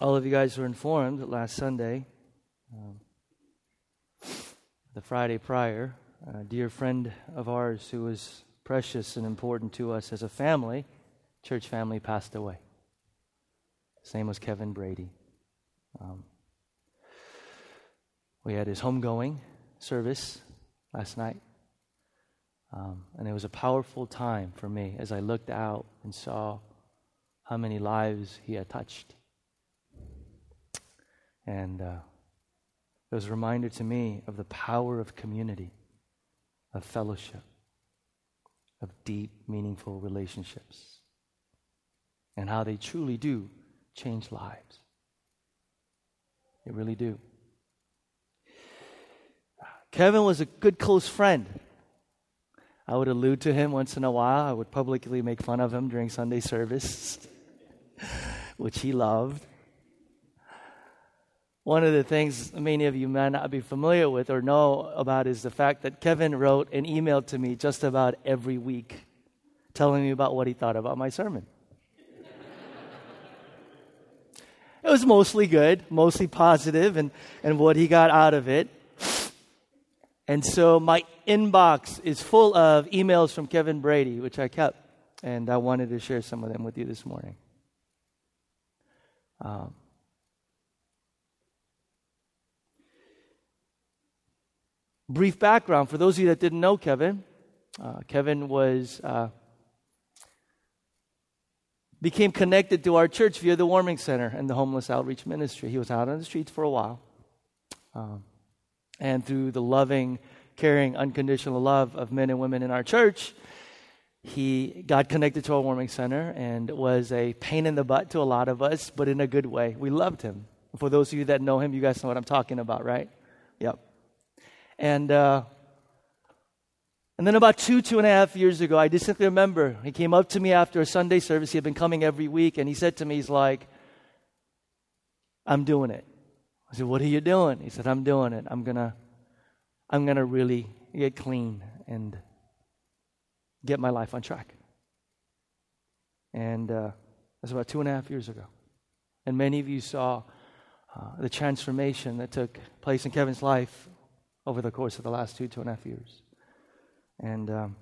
All of you guys were informed that last Sunday, um, the Friday prior, a dear friend of ours who was precious and important to us as a family, church family, passed away. Same was Kevin Brady. Um, we had his homegoing service last night. Um, and it was a powerful time for me as I looked out and saw how many lives he had touched. And uh, it was a reminder to me of the power of community, of fellowship, of deep, meaningful relationships, and how they truly do change lives. They really do. Kevin was a good close friend. I would allude to him once in a while. I would publicly make fun of him during Sunday service, which he loved. One of the things many of you may not be familiar with or know about is the fact that Kevin wrote an email to me just about every week telling me about what he thought about my sermon. it was mostly good, mostly positive, and, and what he got out of it. And so my inbox is full of emails from Kevin Brady, which I kept, and I wanted to share some of them with you this morning. Um, brief background for those of you that didn't know Kevin. Uh, Kevin was uh, became connected to our church via the warming center and the homeless outreach ministry. He was out on the streets for a while. Um, and through the loving, caring, unconditional love of men and women in our church, he got connected to our warming center and was a pain in the butt to a lot of us, but in a good way. We loved him. For those of you that know him, you guys know what I'm talking about, right? Yep. And uh, and then about two, two and a half years ago, I distinctly remember he came up to me after a Sunday service. He had been coming every week, and he said to me, he's like, I'm doing it. I said, What are you doing? He said, I'm doing it. I'm to I'm to really get clean and get my life on track. And uh, that's about two and a half years ago. And many of you saw uh, the transformation that took place in Kevin's life over the course of the last two, two and a half years. And um,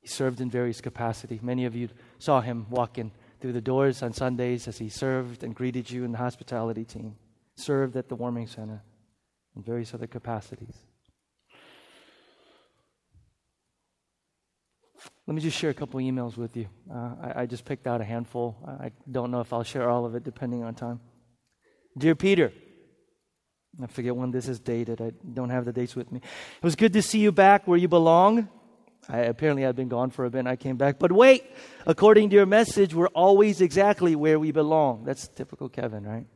he served in various capacity. Many of you saw him walking through the doors on Sundays as he served and greeted you in the hospitality team served at the warming center in various other capacities. Let me just share a couple emails with you. Uh, I, I, just picked out a handful. I don't know if I'll share all of it depending on time. Dear Peter, I forget when this is dated. I don't have the dates with me. It was good to see you back where you belong. I, apparently, I'd been gone for a bit and I came back. But wait, according to your message, we're always exactly where we belong. That's typical Kevin, right?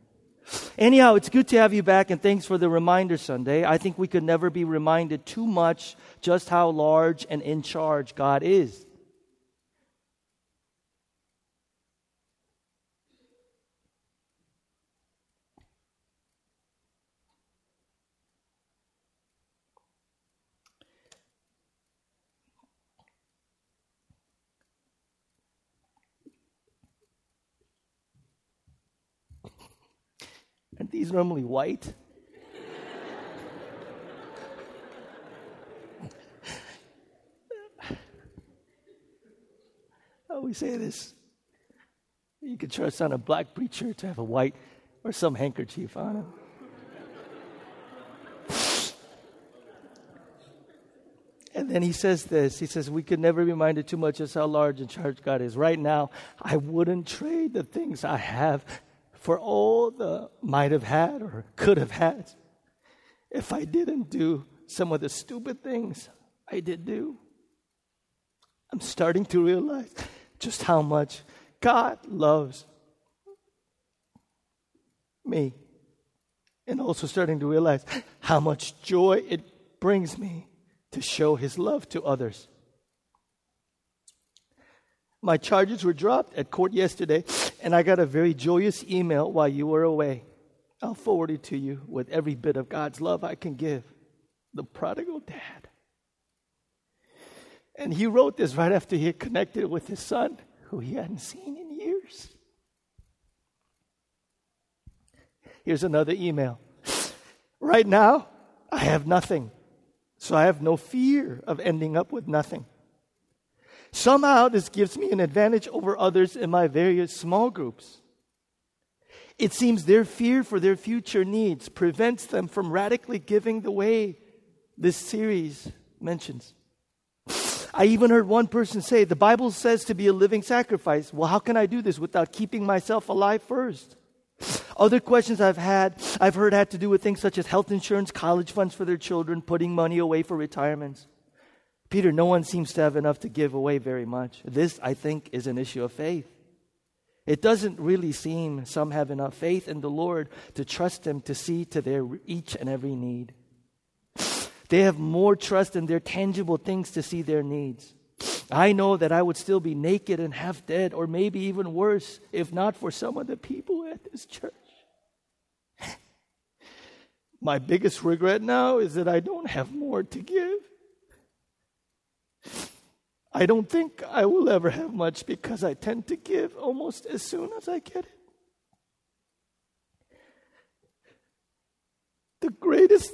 Anyhow, it's good to have you back, and thanks for the reminder Sunday. I think we could never be reminded too much just how large and in charge God is. Aren't these normally white? I always say this. You could trust on a black preacher to have a white or some handkerchief on him. And then he says this. He says, We could never be reminded too much just how large and charged God is. Right now, I wouldn't trade the things I have for all the might have had or could have had if I didn't do some of the stupid things I did do. I'm starting to realize just how much God loves me. And also starting to realize how much joy it brings me to show His love to others. My charges were dropped at court yesterday, and I got a very joyous email while you were away. I'll forward it to you with every bit of God's love I can give. The prodigal dad. And he wrote this right after he had connected with his son, who he hadn't seen in years. Here's another email. Right now, I have nothing, so I have no fear of ending up with nothing. Somehow, this gives me an advantage over others in my various small groups. It seems their fear for their future needs prevents them from radically giving the way this series mentions. I even heard one person say, The Bible says to be a living sacrifice. Well, how can I do this without keeping myself alive first? Other questions I've had, I've heard had to do with things such as health insurance, college funds for their children, putting money away for retirements. Peter, no one seems to have enough to give away very much. This, I think, is an issue of faith. It doesn't really seem some have enough faith in the Lord to trust Him to see to their each and every need. They have more trust in their tangible things to see their needs. I know that I would still be naked and half dead, or maybe even worse, if not for some of the people at this church. My biggest regret now is that I don't have more to give. I don't think I will ever have much because I tend to give almost as soon as I get it. The greatest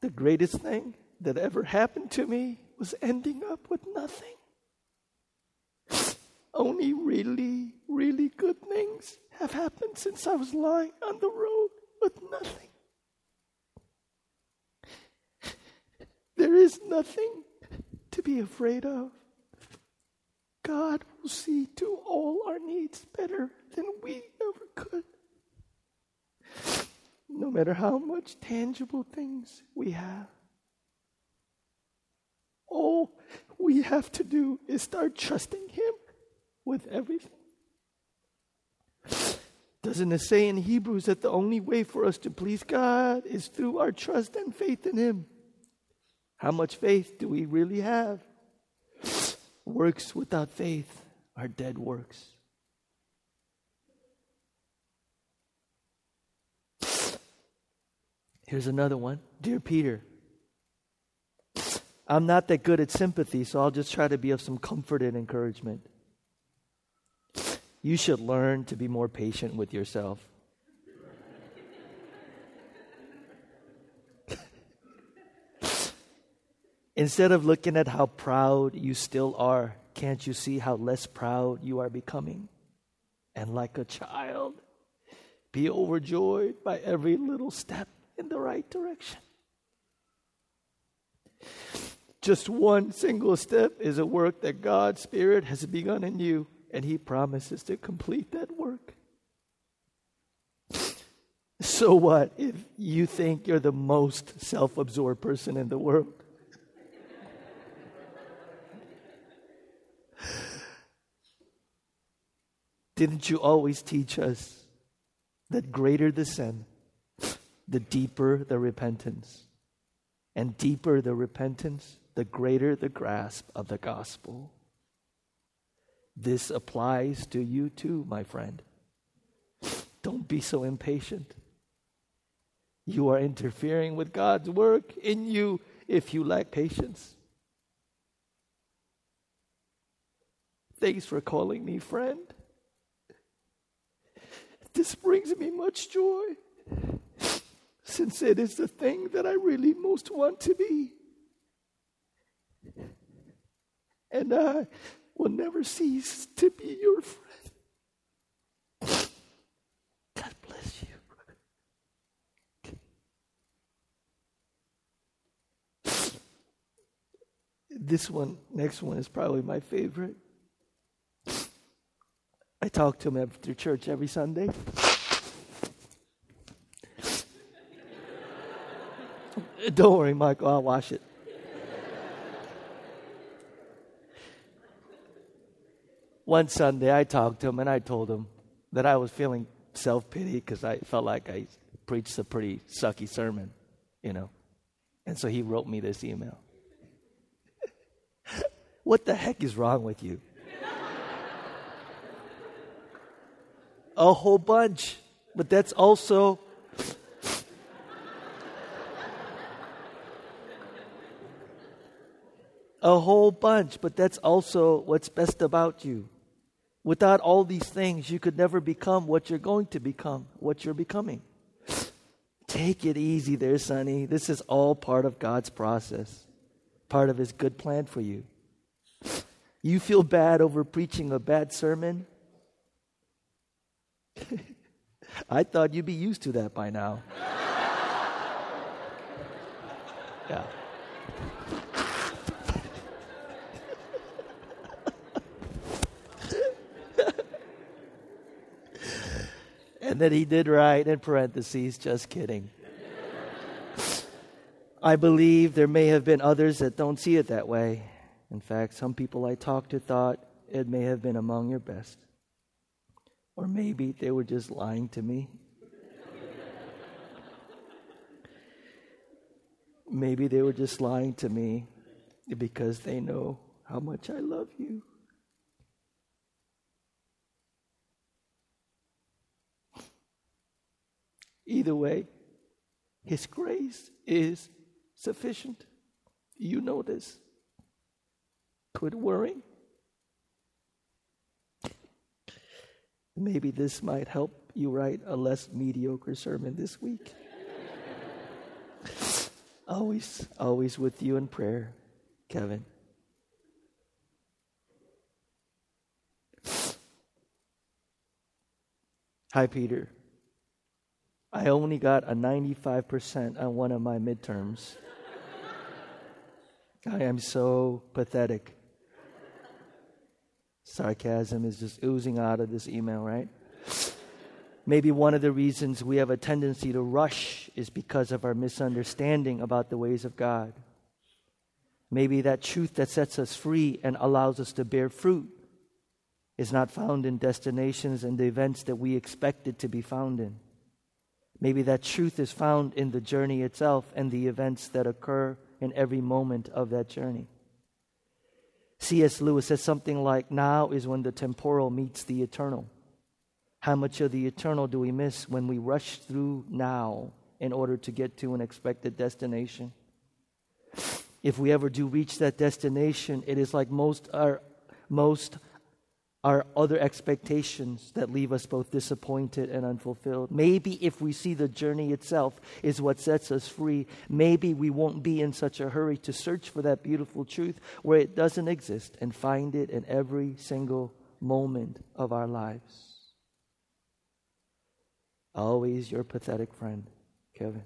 the greatest thing that ever happened to me was ending up with nothing. Only really, really good things have happened since I was lying on the road with nothing. There is nothing to be afraid of. God will see to all our needs better than we ever could. No matter how much tangible things we have. All we have to do is start trusting Him with everything. Doesn't it say in Hebrews that the only way for us to please God is through our trust and faith in Him? How much faith do we really have? Works without faith are dead works. Here's another one. Dear Peter, I'm not that good at sympathy, so I'll just try to be of some comfort and encouragement. You should learn to be more patient with yourself. Instead of looking at how proud you still are, can't you see how less proud you are becoming? And like a child, be overjoyed by every little step in the right direction. Just one single step is a work that God's Spirit has begun in you and He promises to complete that work. So, what if you think you're the most self absorbed person in the world? Didn't you always teach us that greater the sin, the deeper the repentance? And deeper the repentance, the greater the grasp of the gospel. This applies to you too, my friend. Don't be so impatient. You are interfering with God's work in you if you lack patience. Thanks for calling me friend. This brings me much joy since it is the thing that I really most want to be. And I will never cease to be your friend. God bless you. This one, next one, is probably my favorite. I talk to him after church every Sunday. Don't worry, Michael, I'll wash it. One Sunday, I talked to him and I told him that I was feeling self pity because I felt like I preached a pretty sucky sermon, you know. And so he wrote me this email. what the heck is wrong with you? a whole bunch, but that's also. a whole bunch, but that's also what's best about you. Without all these things, you could never become what you're going to become, what you're becoming. Take it easy there, Sonny. This is all part of God's process, part of His good plan for you. You feel bad over preaching a bad sermon? I thought you'd be used to that by now. yeah. Then he did right, in parentheses, just kidding. I believe there may have been others that don't see it that way. In fact, some people I talked to thought it may have been among your best. Or maybe they were just lying to me. maybe they were just lying to me because they know how much I love you. Either way, His grace is sufficient. You know this. Quit worrying. Maybe this might help you write a less mediocre sermon this week. always, always with you in prayer, Kevin. Hi, Peter. I only got a 95% on one of my midterms. I am so pathetic. Sarcasm is just oozing out of this email, right? Maybe one of the reasons we have a tendency to rush is because of our misunderstanding about the ways of God. Maybe that truth that sets us free and allows us to bear fruit is not found in destinations and the events that we expected to be found in. Maybe that truth is found in the journey itself and the events that occur in every moment of that journey. C.S. Lewis says something like, Now is when the temporal meets the eternal. How much of the eternal do we miss when we rush through now in order to get to an expected destination? If we ever do reach that destination, it is like most our most are other expectations that leave us both disappointed and unfulfilled. Maybe if we see the journey itself is what sets us free, maybe we won't be in such a hurry to search for that beautiful truth where it doesn't exist and find it in every single moment of our lives. Always your pathetic friend, Kevin.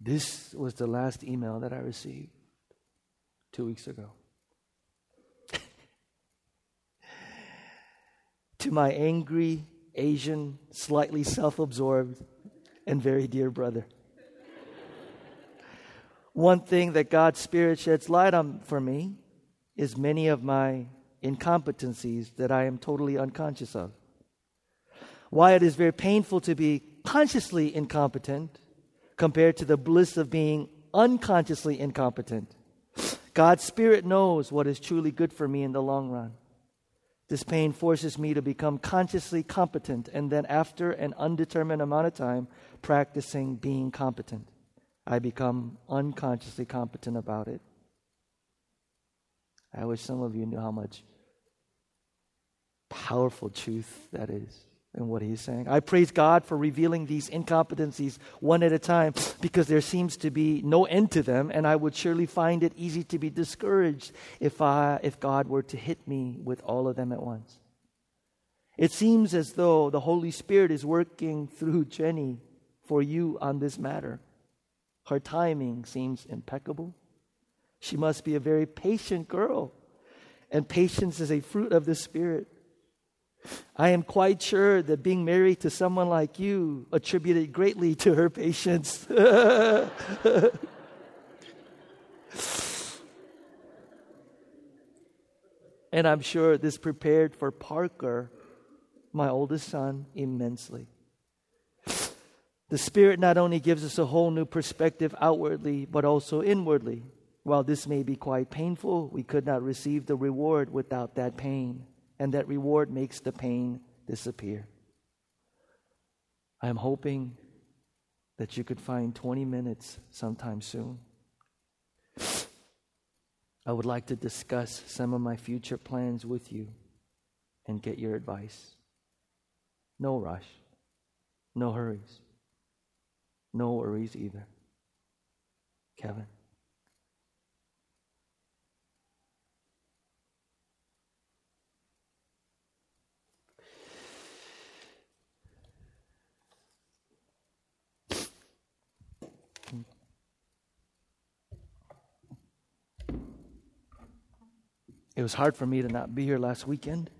This was the last email that I received two weeks ago. to my angry, Asian, slightly self absorbed, and very dear brother. One thing that God's Spirit sheds light on for me is many of my incompetencies that I am totally unconscious of. Why it is very painful to be consciously incompetent compared to the bliss of being unconsciously incompetent. God's Spirit knows what is truly good for me in the long run. This pain forces me to become consciously competent and then, after an undetermined amount of time, practicing being competent. I become unconsciously competent about it. I wish some of you knew how much powerful truth that is and what he's saying. I praise God for revealing these incompetencies one at a time because there seems to be no end to them, and I would surely find it easy to be discouraged if, I, if God were to hit me with all of them at once. It seems as though the Holy Spirit is working through Jenny for you on this matter. Her timing seems impeccable. She must be a very patient girl, and patience is a fruit of the Spirit. I am quite sure that being married to someone like you attributed greatly to her patience. and I'm sure this prepared for Parker, my oldest son, immensely. The Spirit not only gives us a whole new perspective outwardly, but also inwardly. While this may be quite painful, we could not receive the reward without that pain and that reward makes the pain disappear. I am hoping that you could find 20 minutes sometime soon. I would like to discuss some of my future plans with you and get your advice. No rush, no hurries, no worries either. Kevin. It was hard for me to not be here last weekend.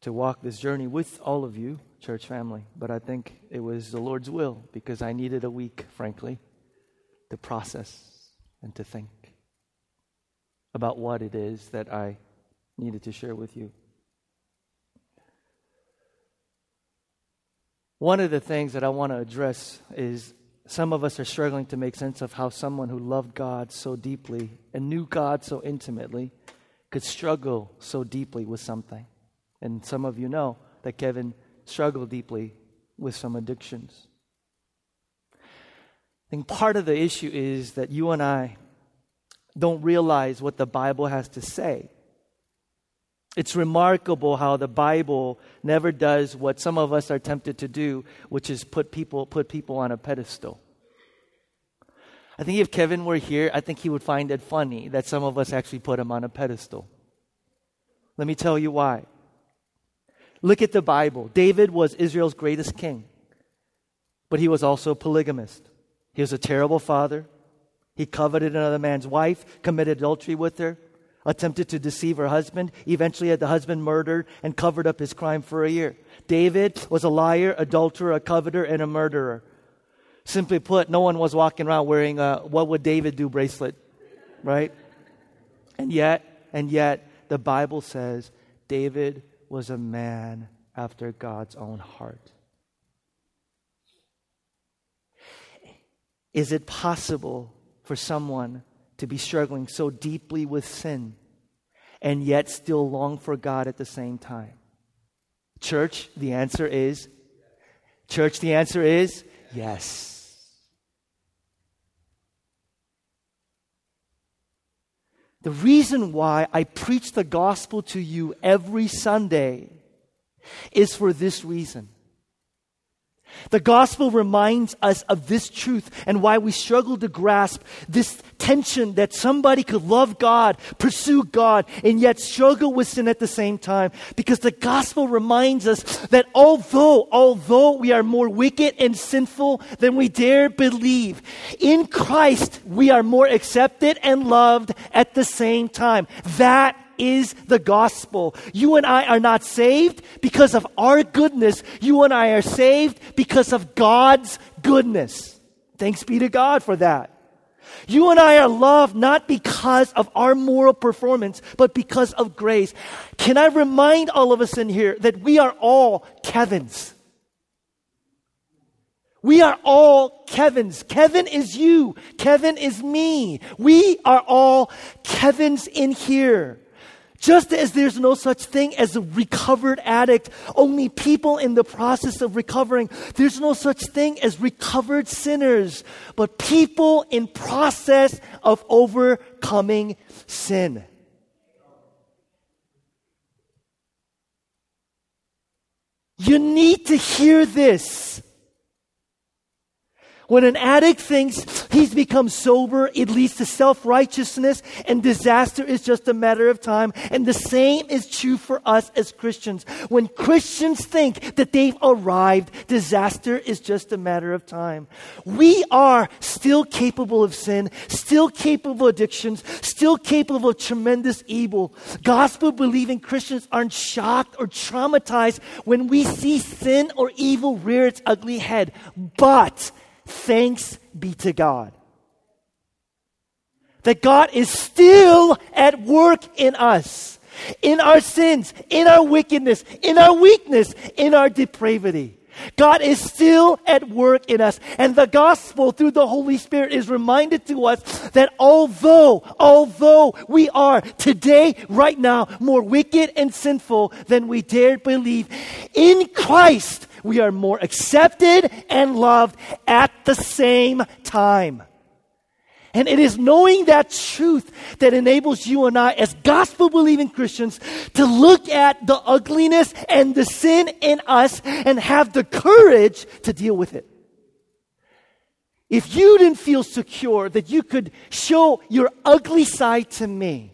To walk this journey with all of you, church family. But I think it was the Lord's will because I needed a week, frankly, to process and to think about what it is that I needed to share with you. One of the things that I want to address is some of us are struggling to make sense of how someone who loved God so deeply and knew God so intimately could struggle so deeply with something. And some of you know that Kevin struggled deeply with some addictions. I think part of the issue is that you and I don't realize what the Bible has to say. It's remarkable how the Bible never does what some of us are tempted to do, which is put people, put people on a pedestal. I think if Kevin were here, I think he would find it funny that some of us actually put him on a pedestal. Let me tell you why. Look at the Bible. David was Israel's greatest king, but he was also a polygamist. He was a terrible father. He coveted another man's wife, committed adultery with her, attempted to deceive her husband, eventually had the husband murdered and covered up his crime for a year. David was a liar, adulterer, a coveter, and a murderer. Simply put, no one was walking around wearing a what would David do bracelet, right? And yet, and yet, the Bible says David was a man after God's own heart. Is it possible for someone to be struggling so deeply with sin and yet still long for God at the same time? Church, the answer is Church, the answer is yes. The reason why I preach the gospel to you every Sunday is for this reason. The gospel reminds us of this truth and why we struggle to grasp this tension that somebody could love God, pursue God, and yet struggle with sin at the same time. Because the gospel reminds us that although, although we are more wicked and sinful than we dare believe, in Christ we are more accepted and loved at the same time. That is the gospel. You and I are not saved because of our goodness. You and I are saved because of God's goodness. Thanks be to God for that. You and I are loved not because of our moral performance, but because of grace. Can I remind all of us in here that we are all Kevins? We are all Kevins. Kevin is you. Kevin is me. We are all Kevins in here. Just as there's no such thing as a recovered addict, only people in the process of recovering. There's no such thing as recovered sinners, but people in process of overcoming sin. You need to hear this. When an addict thinks he's become sober, it leads to self righteousness, and disaster is just a matter of time. And the same is true for us as Christians. When Christians think that they've arrived, disaster is just a matter of time. We are still capable of sin, still capable of addictions, still capable of tremendous evil. Gospel believing Christians aren't shocked or traumatized when we see sin or evil rear its ugly head. But Thanks be to God. That God is still at work in us, in our sins, in our wickedness, in our weakness, in our depravity. God is still at work in us. And the gospel through the Holy Spirit is reminded to us that although, although we are today, right now, more wicked and sinful than we dared believe, in Christ, we are more accepted and loved at the same time. And it is knowing that truth that enables you and I, as gospel believing Christians, to look at the ugliness and the sin in us and have the courage to deal with it. If you didn't feel secure that you could show your ugly side to me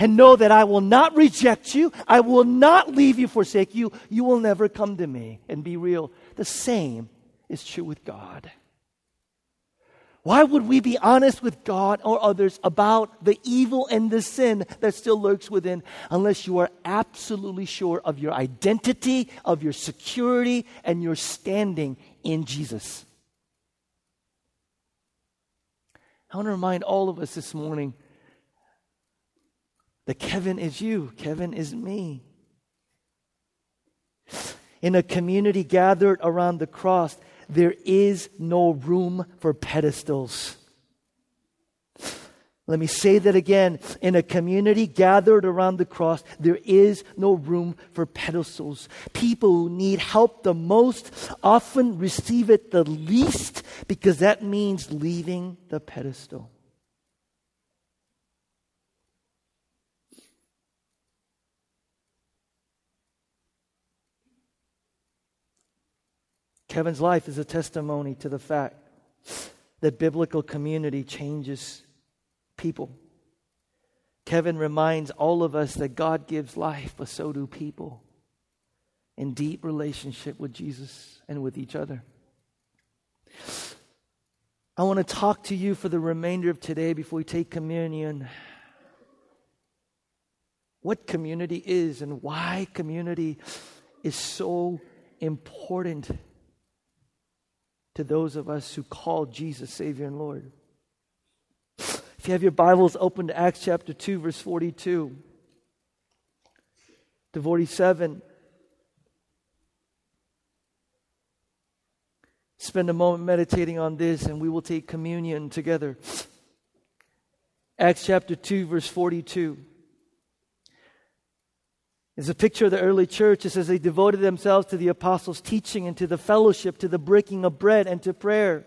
and know that I will not reject you, I will not leave you, forsake you, you will never come to me and be real. The same is true with God. Why would we be honest with God or others about the evil and the sin that still lurks within unless you are absolutely sure of your identity, of your security, and your standing in Jesus? I want to remind all of us this morning Kevin is you, Kevin is me. In a community gathered around the cross, there is no room for pedestals. Let me say that again. In a community gathered around the cross, there is no room for pedestals. People who need help the most often receive it the least because that means leaving the pedestal. Kevin's life is a testimony to the fact that biblical community changes people. Kevin reminds all of us that God gives life, but so do people in deep relationship with Jesus and with each other. I want to talk to you for the remainder of today before we take communion. What community is and why community is so important to those of us who call Jesus Savior and Lord. If you have your Bibles open to Acts chapter 2, verse 42 to 47, spend a moment meditating on this and we will take communion together. Acts chapter 2, verse 42. It's a picture of the early church. It says they devoted themselves to the apostles' teaching and to the fellowship, to the breaking of bread and to prayer.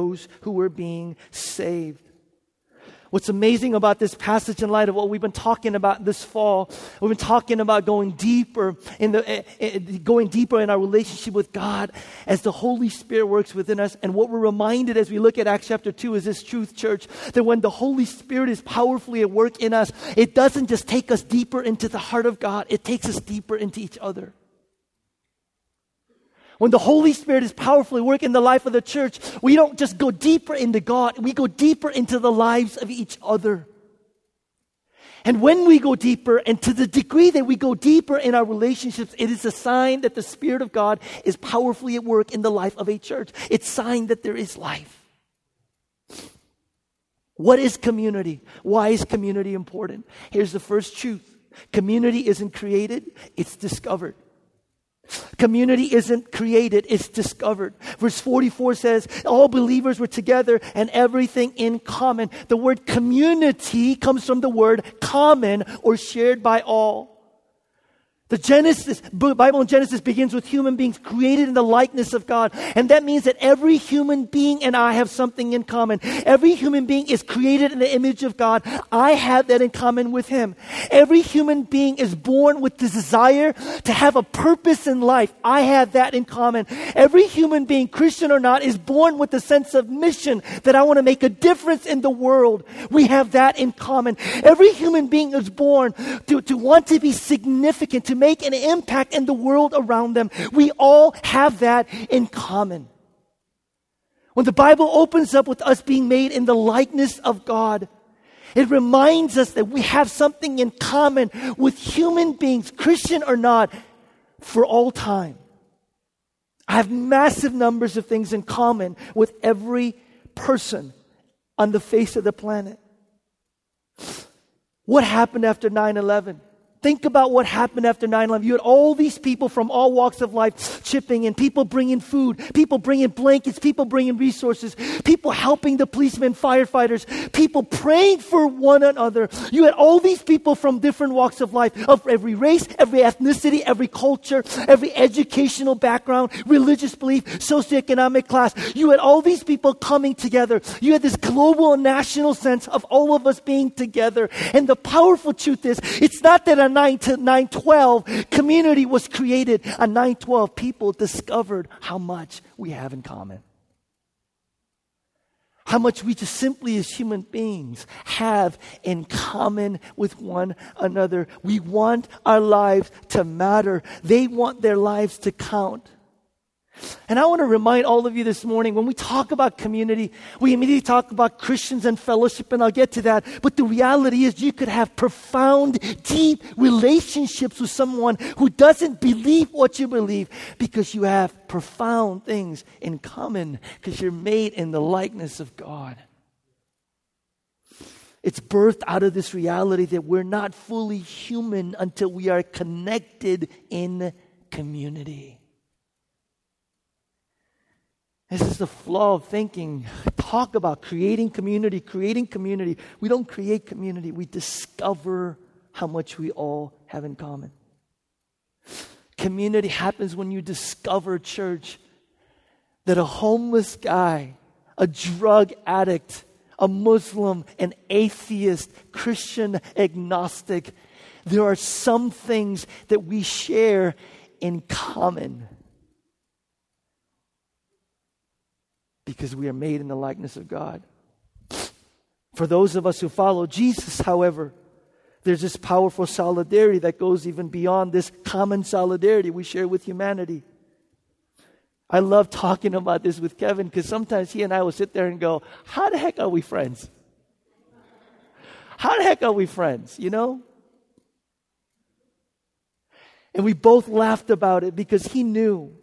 those who were being saved. What's amazing about this passage in light of what we've been talking about this fall, we've been talking about going deeper in the, uh, going deeper in our relationship with God as the Holy Spirit works within us. And what we're reminded as we look at Acts chapter 2 is this truth, church, that when the Holy Spirit is powerfully at work in us, it doesn't just take us deeper into the heart of God, it takes us deeper into each other. When the Holy Spirit is powerfully working in the life of the church, we don't just go deeper into God, we go deeper into the lives of each other. And when we go deeper, and to the degree that we go deeper in our relationships, it is a sign that the Spirit of God is powerfully at work in the life of a church. It's a sign that there is life. What is community? Why is community important? Here's the first truth community isn't created, it's discovered. Community isn't created, it's discovered. Verse 44 says, All believers were together and everything in common. The word community comes from the word common or shared by all. The Genesis, Bible in Genesis begins with human beings created in the likeness of God. And that means that every human being and I have something in common. Every human being is created in the image of God. I have that in common with Him. Every human being is born with the desire to have a purpose in life. I have that in common. Every human being, Christian or not, is born with a sense of mission that I want to make a difference in the world. We have that in common. Every human being is born to, to want to be significant, to make an impact in the world around them. We all have that in common. When the Bible opens up with us being made in the likeness of God, it reminds us that we have something in common with human beings, Christian or not, for all time. I have massive numbers of things in common with every person on the face of the planet. What happened after 9 11? Think about what happened after 9 11. You had all these people from all walks of life chipping in, people bringing food, people bringing blankets, people bringing resources, people helping the policemen, firefighters, people praying for one another. You had all these people from different walks of life, of every race, every ethnicity, every culture, every educational background, religious belief, socioeconomic class. You had all these people coming together. You had this global and national sense of all of us being together. And the powerful truth is, it's not that 9 to 912, community was created. On 912, people discovered how much we have in common. How much we just simply as human beings have in common with one another. We want our lives to matter. They want their lives to count. And I want to remind all of you this morning when we talk about community, we immediately talk about Christians and fellowship, and I'll get to that. But the reality is, you could have profound, deep relationships with someone who doesn't believe what you believe because you have profound things in common because you're made in the likeness of God. It's birthed out of this reality that we're not fully human until we are connected in community. This is the flaw of thinking. Talk about creating community, creating community. We don't create community, we discover how much we all have in common. Community happens when you discover, church, that a homeless guy, a drug addict, a Muslim, an atheist, Christian, agnostic, there are some things that we share in common. Because we are made in the likeness of God. For those of us who follow Jesus, however, there's this powerful solidarity that goes even beyond this common solidarity we share with humanity. I love talking about this with Kevin because sometimes he and I will sit there and go, How the heck are we friends? How the heck are we friends? You know? And we both laughed about it because he knew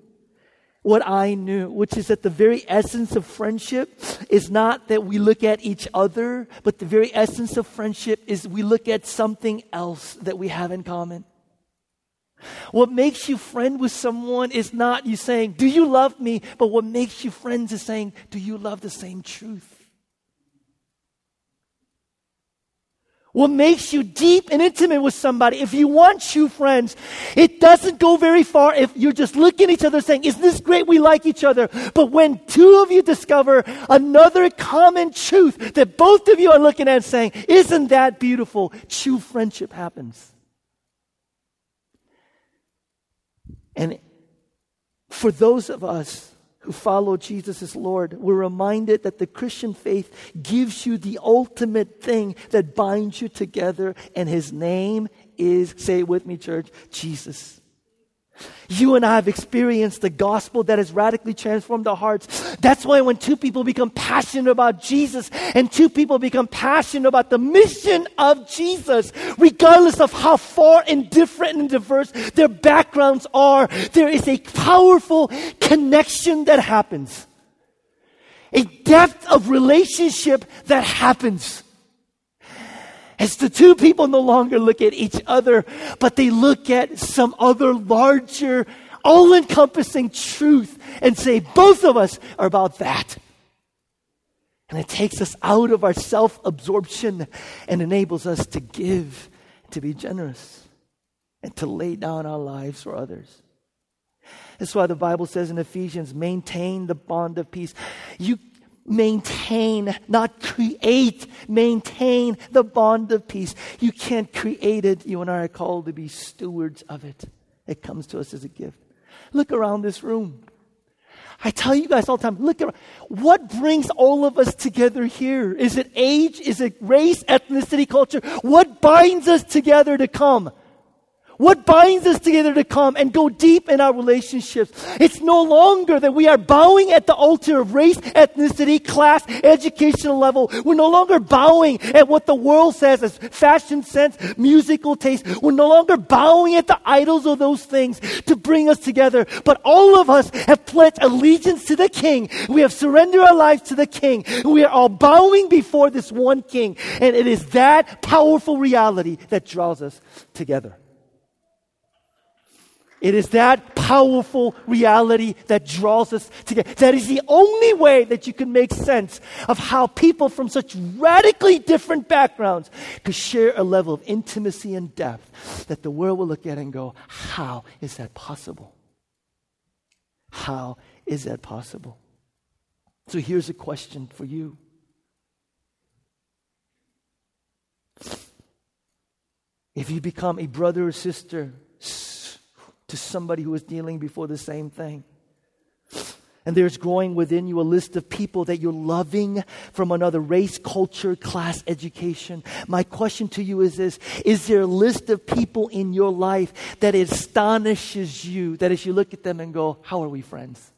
what I knew, which is that the very essence of friendship is not that we look at each other, but the very essence of friendship is we look at something else that we have in common. What makes you friend with someone is not you saying, Do you love me? But what makes you friends is saying, Do you love the same truth? What makes you deep and intimate with somebody, if you want true friends, it doesn't go very far if you're just looking at each other saying, Isn't this great? We like each other. But when two of you discover another common truth that both of you are looking at saying, Isn't that beautiful? True friendship happens. And for those of us who follow Jesus as Lord, we're reminded that the Christian faith gives you the ultimate thing that binds you together, and his name is, say it with me, church, Jesus. You and I have experienced the gospel that has radically transformed our hearts. That's why when two people become passionate about Jesus and two people become passionate about the mission of Jesus, regardless of how far and different and diverse their backgrounds are, there is a powerful connection that happens. A depth of relationship that happens. As the two people no longer look at each other, but they look at some other larger, all encompassing truth and say, both of us are about that. And it takes us out of our self absorption and enables us to give, to be generous, and to lay down our lives for others. That's why the Bible says in Ephesians, maintain the bond of peace. You maintain, not create, maintain the bond of peace. You can't create it. You and I are called to be stewards of it. It comes to us as a gift. Look around this room. I tell you guys all the time, look at what brings all of us together here. Is it age? Is it race, ethnicity, culture? What binds us together to come? What binds us together to come and go deep in our relationships? It's no longer that we are bowing at the altar of race, ethnicity, class, educational level. We're no longer bowing at what the world says as fashion sense, musical taste. We're no longer bowing at the idols of those things to bring us together. But all of us have pledged allegiance to the King. We have surrendered our lives to the King. We are all bowing before this one King. And it is that powerful reality that draws us together. It is that powerful reality that draws us together. That is the only way that you can make sense of how people from such radically different backgrounds could share a level of intimacy and depth that the world will look at and go, How is that possible? How is that possible? So here's a question for you. If you become a brother or sister to somebody who is dealing before the same thing. And there's growing within you a list of people that you're loving from another race, culture, class, education. My question to you is this Is there a list of people in your life that astonishes you, that as you look at them and go, How are we friends?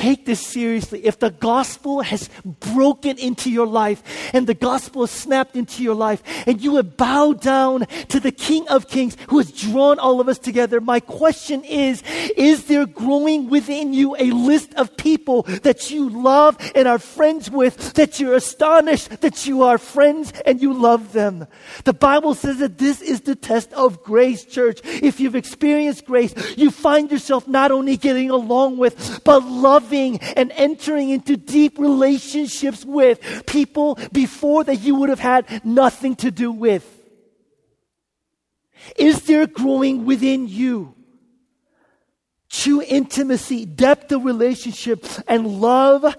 Take this seriously. If the gospel has broken into your life and the gospel has snapped into your life and you have bowed down to the King of Kings who has drawn all of us together, my question is, is there growing within you a list of people that you love and are friends with, that you're astonished that you are friends and you love them? The Bible says that this is the test of grace, church. If you've experienced grace, you find yourself not only getting along with, but loving loving and entering into deep relationships with people before that you would have had nothing to do with? Is there growing within you true intimacy, depth of relationship, and love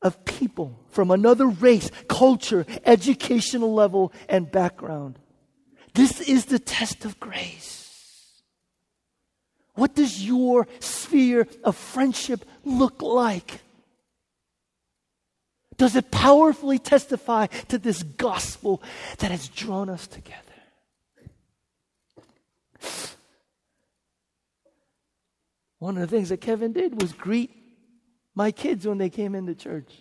of people from another race, culture, educational level, and background? This is the test of grace. What does your sphere of friendship look like? Does it powerfully testify to this gospel that has drawn us together? One of the things that Kevin did was greet my kids when they came into church.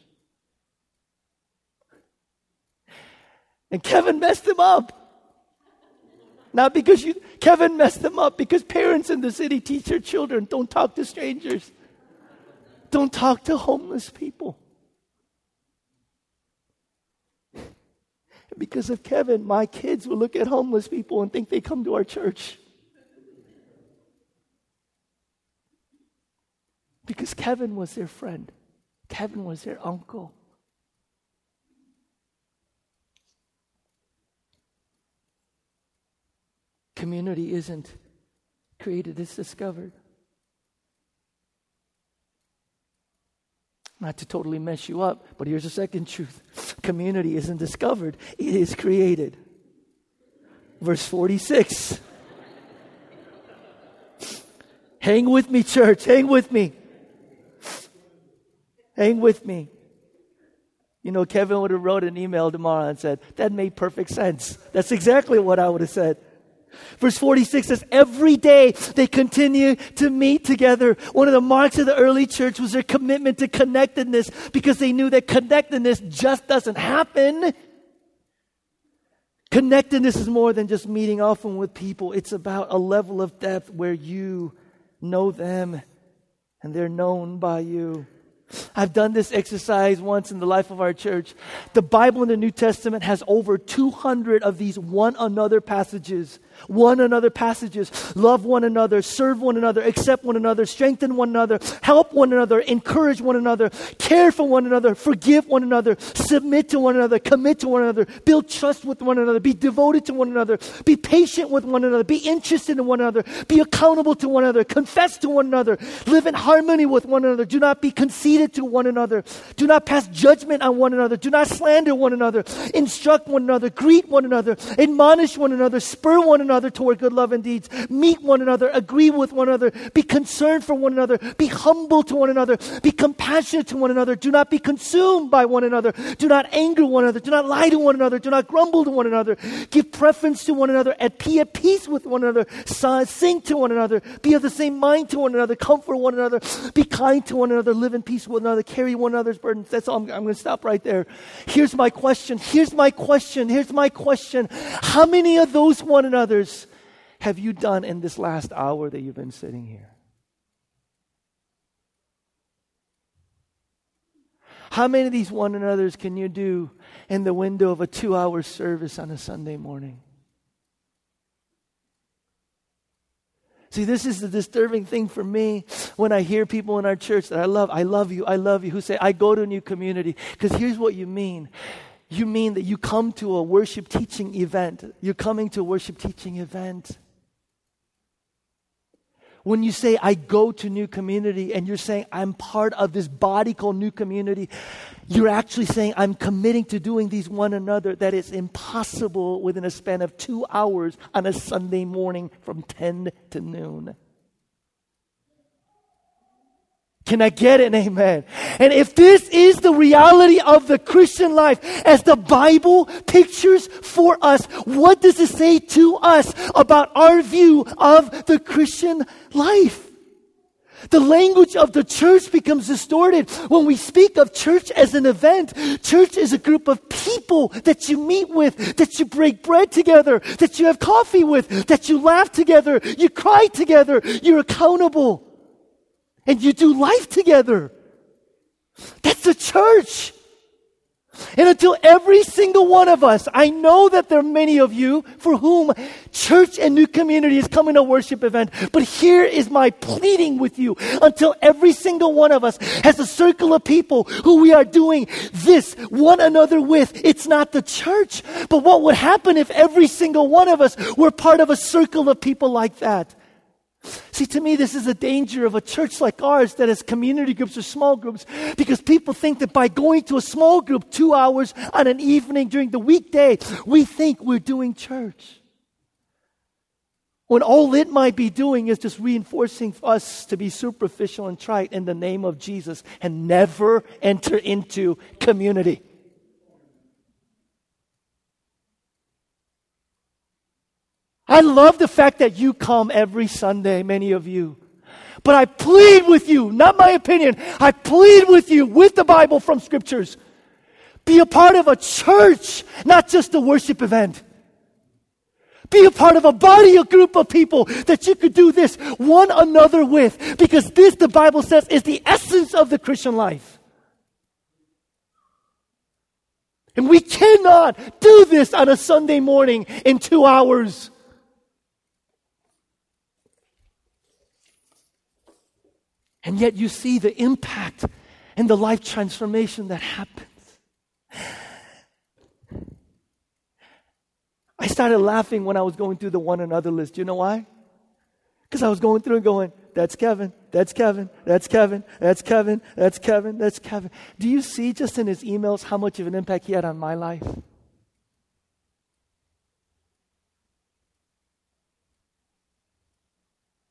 And Kevin messed them up. Not because you, Kevin messed them up, because parents in the city teach their children don't talk to strangers, don't talk to homeless people. because of Kevin, my kids will look at homeless people and think they come to our church. Because Kevin was their friend, Kevin was their uncle. Community isn't created, it's discovered. Not to totally mess you up, but here's the second truth community isn't discovered, it is created. Verse 46. hang with me, church, hang with me. Hang with me. You know, Kevin would have wrote an email tomorrow and said, That made perfect sense. That's exactly what I would have said. Verse 46 says, every day they continue to meet together. One of the marks of the early church was their commitment to connectedness because they knew that connectedness just doesn't happen. Connectedness is more than just meeting often with people. It's about a level of depth where you know them and they're known by you. I've done this exercise once in the life of our church. The Bible in the New Testament has over 200 of these one another passages one another passages. Love one another, serve one another, accept one another, strengthen one another, help one another, encourage one another, care for one another, forgive one another, submit to one another, commit to one another, build trust with one another, be devoted to one another, be patient with one another, be interested in one another, be accountable to one another, confess to one another, live in harmony with one another, do not be conceited to one another, do not pass judgment on one another, do not slander one another, instruct one another, greet one another, admonish one another, spur one another another toward good love and deeds. Meet one another. Agree with one another. Be concerned for one another. Be humble to one another. Be compassionate to one another. Do not be consumed by one another. Do not anger one another. Do not lie to one another. Do not grumble to one another. Give preference to one another. At peace with one another. Sing to one another. Be of the same mind to one another. Comfort one another. Be kind to one another. Live in peace with one another. Carry one another's burdens. That's all. I'm, I'm going to stop right there. Here's my question. Here's my question. Here's my question. How many of those one another's have you done in this last hour that you've been sitting here? How many of these one another's can you do in the window of a two hour service on a Sunday morning? See, this is the disturbing thing for me when I hear people in our church that I love, I love you, I love you, who say, I go to a new community. Because here's what you mean you mean that you come to a worship teaching event. You're coming to a worship teaching event. When you say, I go to new community, and you're saying, I'm part of this body called new community, you're actually saying, I'm committing to doing these one another that is impossible within a span of two hours on a Sunday morning from 10 to noon. Can I get an amen? And if this is the reality of the Christian life as the Bible pictures for us, what does it say to us about our view of the Christian life? The language of the church becomes distorted when we speak of church as an event. Church is a group of people that you meet with, that you break bread together, that you have coffee with, that you laugh together, you cry together, you're accountable and you do life together. That's the church. And until every single one of us, I know that there are many of you for whom church and new community is coming to worship event. But here is my pleading with you. Until every single one of us has a circle of people who we are doing this one another with. It's not the church. But what would happen if every single one of us were part of a circle of people like that? See, to me, this is a danger of a church like ours that has community groups or small groups because people think that by going to a small group two hours on an evening during the weekday, we think we're doing church. When all it might be doing is just reinforcing us to be superficial and trite in the name of Jesus and never enter into community. I love the fact that you come every Sunday, many of you. But I plead with you, not my opinion, I plead with you with the Bible from scriptures. Be a part of a church, not just a worship event. Be a part of a body, a group of people that you could do this one another with. Because this, the Bible says, is the essence of the Christian life. And we cannot do this on a Sunday morning in two hours. And yet you see the impact and the life transformation that happens. I started laughing when I was going through the one another list. You know why? Because I was going through and going, that's Kevin, that's Kevin, that's Kevin, that's Kevin, that's Kevin, that's Kevin. Do you see just in his emails how much of an impact he had on my life?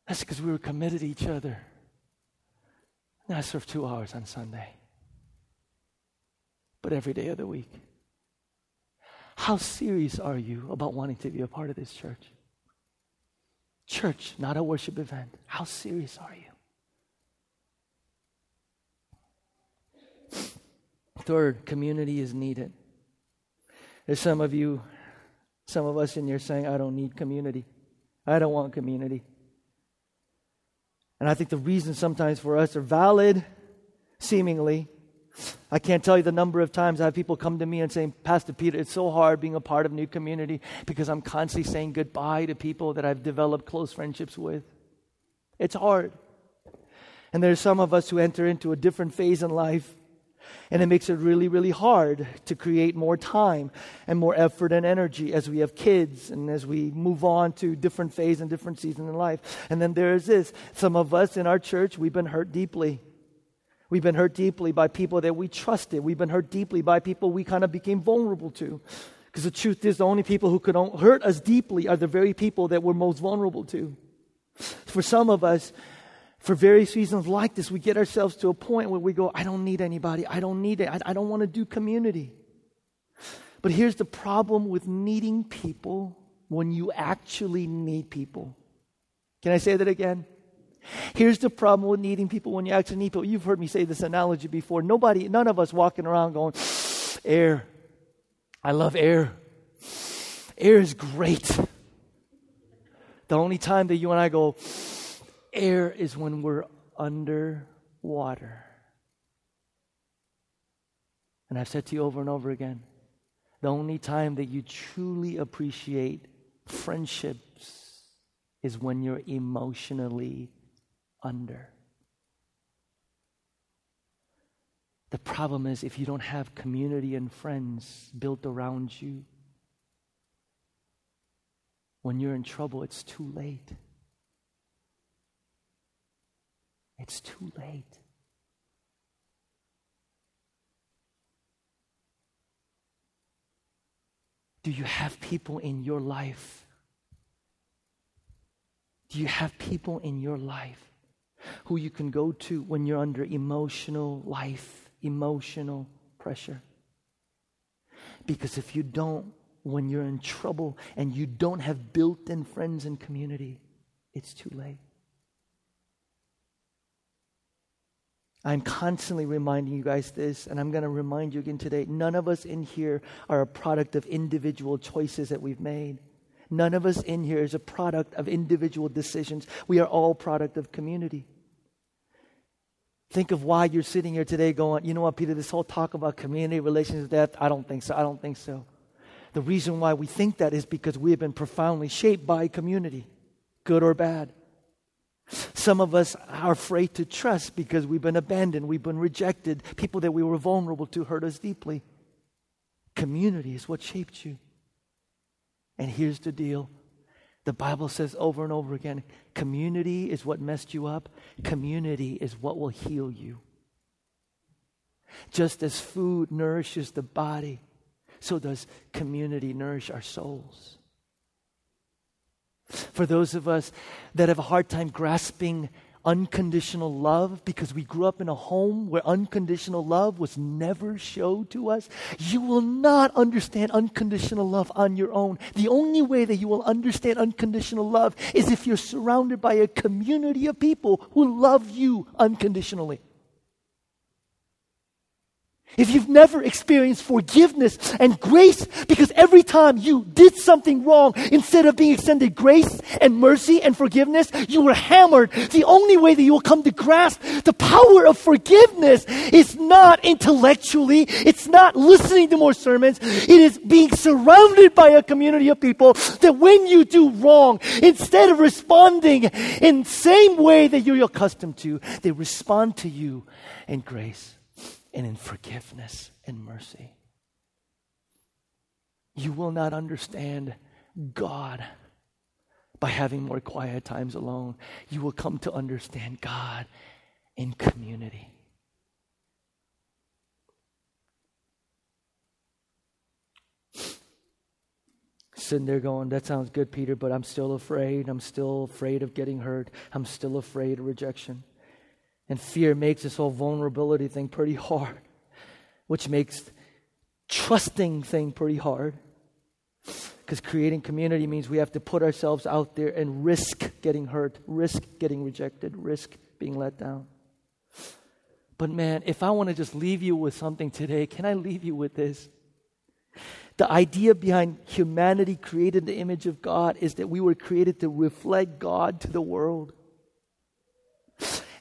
That's because we were committed to each other. I serve two hours on Sunday, but every day of the week. How serious are you about wanting to be a part of this church? Church, not a worship event. How serious are you? Third, community is needed. There's some of you, some of us in here saying, I don't need community. I don't want community. And I think the reasons sometimes for us are valid, seemingly. I can't tell you the number of times I have people come to me and saying, Pastor Peter, it's so hard being a part of new community because I'm constantly saying goodbye to people that I've developed close friendships with. It's hard. And there's some of us who enter into a different phase in life and it makes it really, really hard to create more time and more effort and energy as we have kids and as we move on to different phase and different seasons in life. And then there is this. Some of us in our church, we've been hurt deeply. We've been hurt deeply by people that we trusted. We've been hurt deeply by people we kind of became vulnerable to. Because the truth is, the only people who could hurt us deeply are the very people that we're most vulnerable to. For some of us, for various reasons like this, we get ourselves to a point where we go, I don't need anybody. I don't need it. I, I don't want to do community. But here's the problem with needing people when you actually need people. Can I say that again? Here's the problem with needing people when you actually need people. You've heard me say this analogy before. Nobody, none of us walking around going, air. I love air. Air is great. The only time that you and I go, air is when we're underwater. And I've said to you over and over again the only time that you truly appreciate friendships is when you're emotionally under. The problem is if you don't have community and friends built around you, when you're in trouble, it's too late. It's too late. Do you have people in your life? Do you have people in your life who you can go to when you're under emotional life, emotional pressure? Because if you don't, when you're in trouble and you don't have built in friends and community, it's too late. I'm constantly reminding you guys this, and I'm going to remind you again today. None of us in here are a product of individual choices that we've made. None of us in here is a product of individual decisions. We are all product of community. Think of why you're sitting here today going, you know what, Peter, this whole talk about community, relations, death, I don't think so. I don't think so. The reason why we think that is because we have been profoundly shaped by community, good or bad. Some of us are afraid to trust because we've been abandoned, we've been rejected. People that we were vulnerable to hurt us deeply. Community is what shaped you. And here's the deal the Bible says over and over again community is what messed you up, community is what will heal you. Just as food nourishes the body, so does community nourish our souls. For those of us that have a hard time grasping unconditional love because we grew up in a home where unconditional love was never showed to us, you will not understand unconditional love on your own. The only way that you will understand unconditional love is if you're surrounded by a community of people who love you unconditionally. If you've never experienced forgiveness and grace, because every time you did something wrong, instead of being extended grace and mercy and forgiveness, you were hammered. The only way that you will come to grasp the power of forgiveness is not intellectually, it's not listening to more sermons, it is being surrounded by a community of people that when you do wrong, instead of responding in the same way that you're accustomed to, they respond to you in grace and in forgiveness and mercy. You will not understand God by having more quiet times alone. You will come to understand God in community. Sitting there going, That sounds good, Peter, but I'm still afraid. I'm still afraid of getting hurt. I'm still afraid of rejection. And fear makes this whole vulnerability thing pretty hard, which makes trusting thing pretty hard. Because creating community means we have to put ourselves out there and risk getting hurt, risk getting rejected, risk being let down. But man, if I want to just leave you with something today, can I leave you with this? The idea behind humanity created in the image of God is that we were created to reflect God to the world.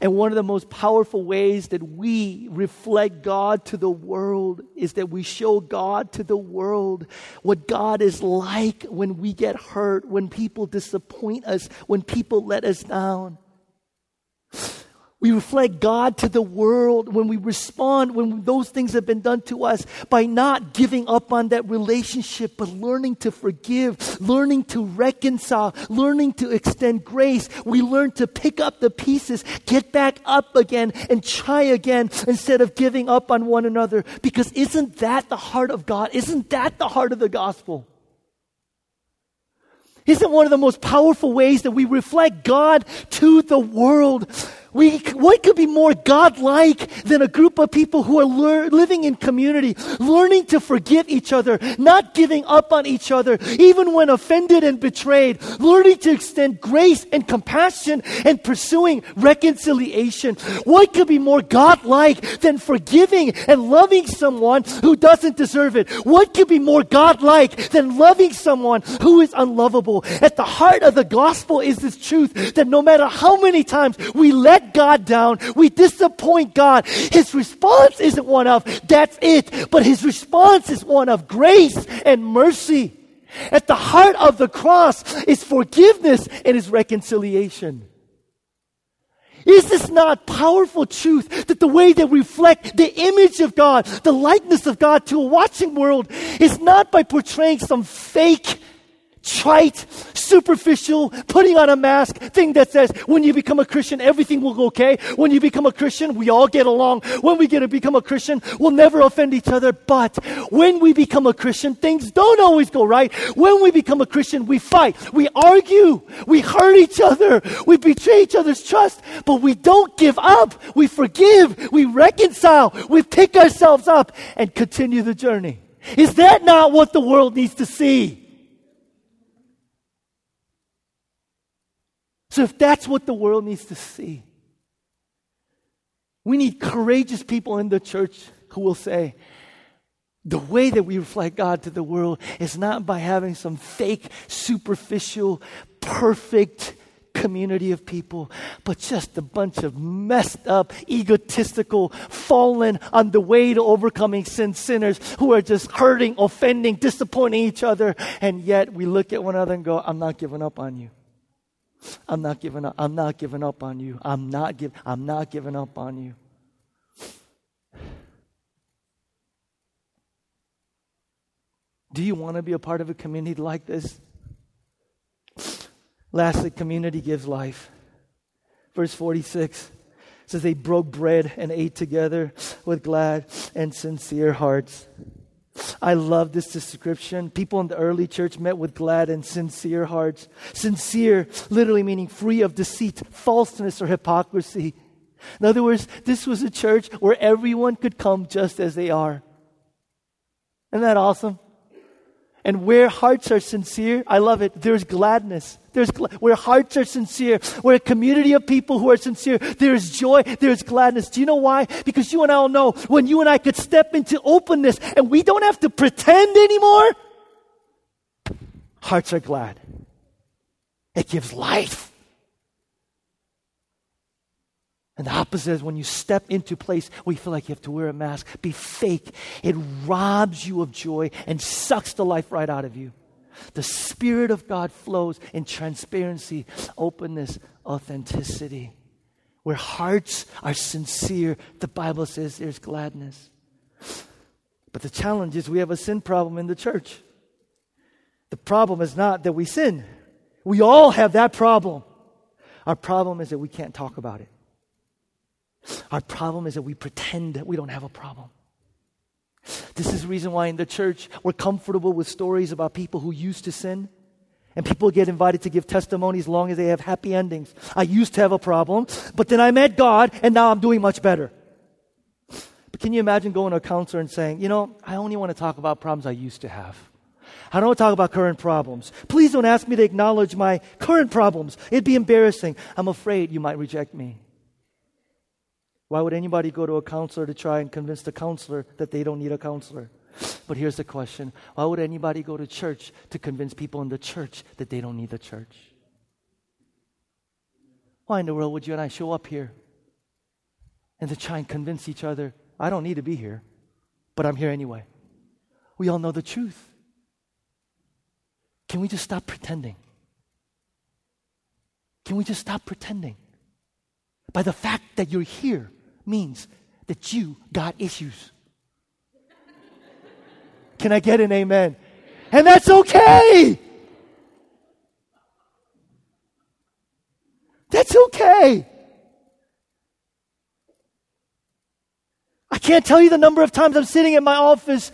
And one of the most powerful ways that we reflect God to the world is that we show God to the world what God is like when we get hurt, when people disappoint us, when people let us down. We reflect God to the world when we respond, when those things have been done to us, by not giving up on that relationship, but learning to forgive, learning to reconcile, learning to extend grace. We learn to pick up the pieces, get back up again, and try again instead of giving up on one another. Because isn't that the heart of God? Isn't that the heart of the gospel? Isn't one of the most powerful ways that we reflect God to the world? We, what could be more God-like than a group of people who are lear- living in community, learning to forgive each other, not giving up on each other, even when offended and betrayed, learning to extend grace and compassion and pursuing reconciliation. What could be more God-like than forgiving and loving someone who doesn't deserve it? What could be more God-like than loving someone who is unlovable? At the heart of the gospel is this truth that no matter how many times we let let God down. We disappoint God. His response isn't one of, that's it, but his response is one of grace and mercy. At the heart of the cross is forgiveness and is reconciliation. Is this not powerful truth that the way that we reflect the image of God, the likeness of God to a watching world is not by portraying some fake trite, superficial, putting on a mask thing that says when you become a Christian, everything will go okay. When you become a Christian, we all get along. When we get to become a Christian, we'll never offend each other. But when we become a Christian, things don't always go right. When we become a Christian, we fight, we argue, we hurt each other, we betray each other's trust, but we don't give up. We forgive, we reconcile, we pick ourselves up and continue the journey. Is that not what the world needs to see? So, if that's what the world needs to see, we need courageous people in the church who will say, the way that we reflect God to the world is not by having some fake, superficial, perfect community of people, but just a bunch of messed up, egotistical, fallen on the way to overcoming sin sinners who are just hurting, offending, disappointing each other. And yet we look at one another and go, I'm not giving up on you. I'm not giving up. I'm not giving up on you. I'm not give, I'm not giving up on you. Do you want to be a part of a community like this? Lastly, community gives life. Verse 46 says they broke bread and ate together with glad and sincere hearts. I love this description. People in the early church met with glad and sincere hearts. Sincere, literally meaning free of deceit, falseness, or hypocrisy. In other words, this was a church where everyone could come just as they are. Isn't that awesome? And where hearts are sincere, I love it, there's gladness. There's where hearts are sincere, where a community of people who are sincere, there's joy, there's gladness. Do you know why? Because you and I all know when you and I could step into openness and we don't have to pretend anymore, hearts are glad. It gives life. And the opposite is when you step into place where you feel like you have to wear a mask, be fake. It robs you of joy and sucks the life right out of you. The Spirit of God flows in transparency, openness, authenticity. Where hearts are sincere, the Bible says there's gladness. But the challenge is we have a sin problem in the church. The problem is not that we sin, we all have that problem. Our problem is that we can't talk about it. Our problem is that we pretend that we don't have a problem. This is the reason why in the church we're comfortable with stories about people who used to sin. And people get invited to give testimony as long as they have happy endings. I used to have a problem, but then I met God and now I'm doing much better. But can you imagine going to a counselor and saying, you know, I only want to talk about problems I used to have. I don't want to talk about current problems. Please don't ask me to acknowledge my current problems. It'd be embarrassing. I'm afraid you might reject me. Why would anybody go to a counselor to try and convince the counselor that they don't need a counselor? But here's the question Why would anybody go to church to convince people in the church that they don't need the church? Why in the world would you and I show up here and to try and convince each other, I don't need to be here, but I'm here anyway? We all know the truth. Can we just stop pretending? Can we just stop pretending? by the fact that you're here means that you got issues. Can I get an amen? And that's okay. That's okay. I can't tell you the number of times I'm sitting in my office